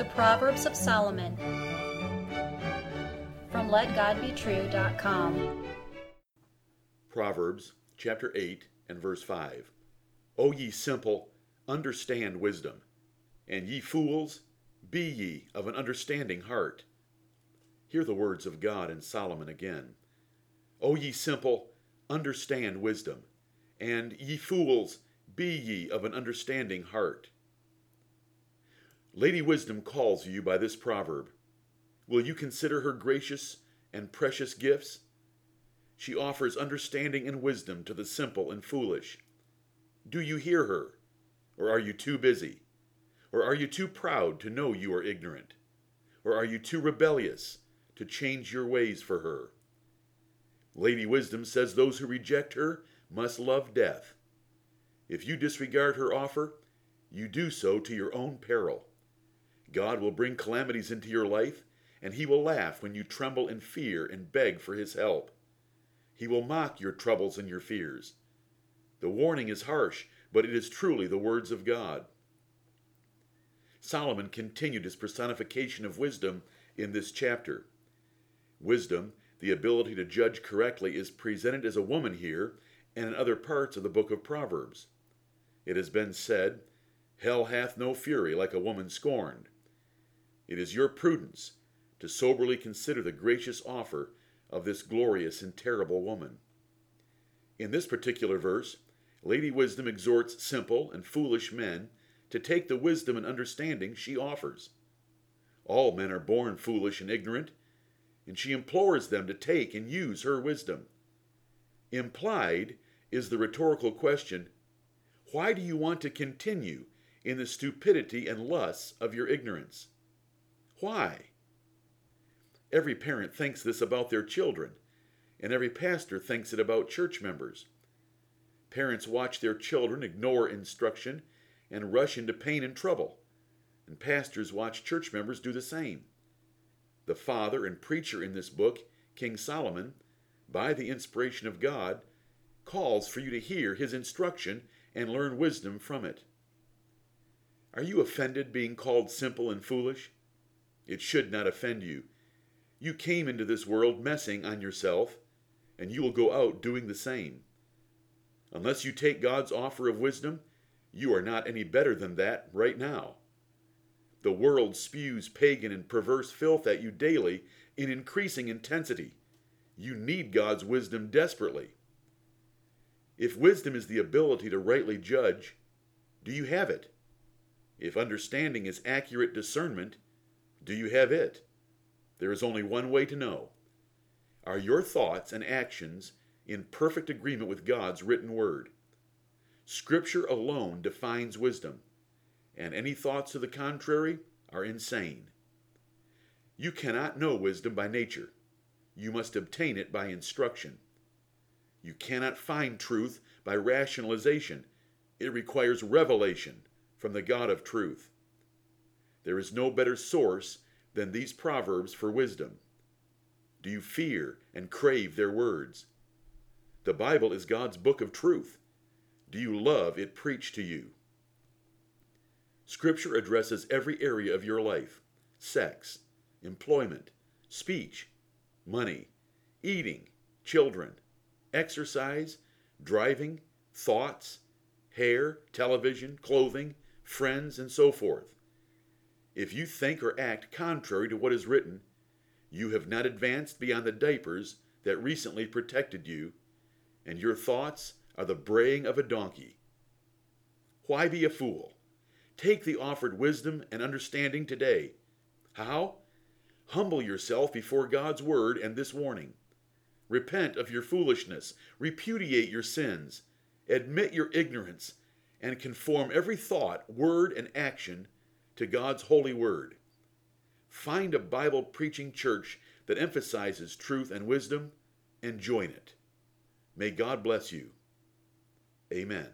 The Proverbs of Solomon from LetGodBetrue.com. Proverbs chapter 8 and verse 5. O ye simple, understand wisdom, and ye fools, be ye of an understanding heart. Hear the words of God and Solomon again. O ye simple, understand wisdom, and ye fools, be ye of an understanding heart. Lady Wisdom calls you by this proverb. Will you consider her gracious and precious gifts? She offers understanding and wisdom to the simple and foolish. Do you hear her? Or are you too busy? Or are you too proud to know you are ignorant? Or are you too rebellious to change your ways for her? Lady Wisdom says those who reject her must love death. If you disregard her offer, you do so to your own peril. God will bring calamities into your life, and he will laugh when you tremble in fear and beg for his help. He will mock your troubles and your fears. The warning is harsh, but it is truly the words of God. Solomon continued his personification of wisdom in this chapter. Wisdom, the ability to judge correctly, is presented as a woman here and in other parts of the book of Proverbs. It has been said, Hell hath no fury like a woman scorned. It is your prudence to soberly consider the gracious offer of this glorious and terrible woman. In this particular verse, Lady Wisdom exhorts simple and foolish men to take the wisdom and understanding she offers. All men are born foolish and ignorant, and she implores them to take and use her wisdom. Implied is the rhetorical question Why do you want to continue in the stupidity and lusts of your ignorance? Why? Every parent thinks this about their children, and every pastor thinks it about church members. Parents watch their children ignore instruction and rush into pain and trouble, and pastors watch church members do the same. The father and preacher in this book, King Solomon, by the inspiration of God, calls for you to hear his instruction and learn wisdom from it. Are you offended being called simple and foolish? It should not offend you. You came into this world messing on yourself, and you will go out doing the same. Unless you take God's offer of wisdom, you are not any better than that right now. The world spews pagan and perverse filth at you daily in increasing intensity. You need God's wisdom desperately. If wisdom is the ability to rightly judge, do you have it? If understanding is accurate discernment, do you have it? There is only one way to know. Are your thoughts and actions in perfect agreement with God's written word? Scripture alone defines wisdom, and any thoughts to the contrary are insane. You cannot know wisdom by nature. You must obtain it by instruction. You cannot find truth by rationalization. It requires revelation from the God of truth. There is no better source than these proverbs for wisdom. Do you fear and crave their words? The Bible is God's book of truth. Do you love it preached to you? Scripture addresses every area of your life sex, employment, speech, money, eating, children, exercise, driving, thoughts, hair, television, clothing, friends, and so forth. If you think or act contrary to what is written, you have not advanced beyond the diapers that recently protected you, and your thoughts are the braying of a donkey. Why be a fool? Take the offered wisdom and understanding today. How? Humble yourself before God's word and this warning. Repent of your foolishness, repudiate your sins, admit your ignorance, and conform every thought, word, and action to God's holy word. Find a Bible preaching church that emphasizes truth and wisdom and join it. May God bless you. Amen.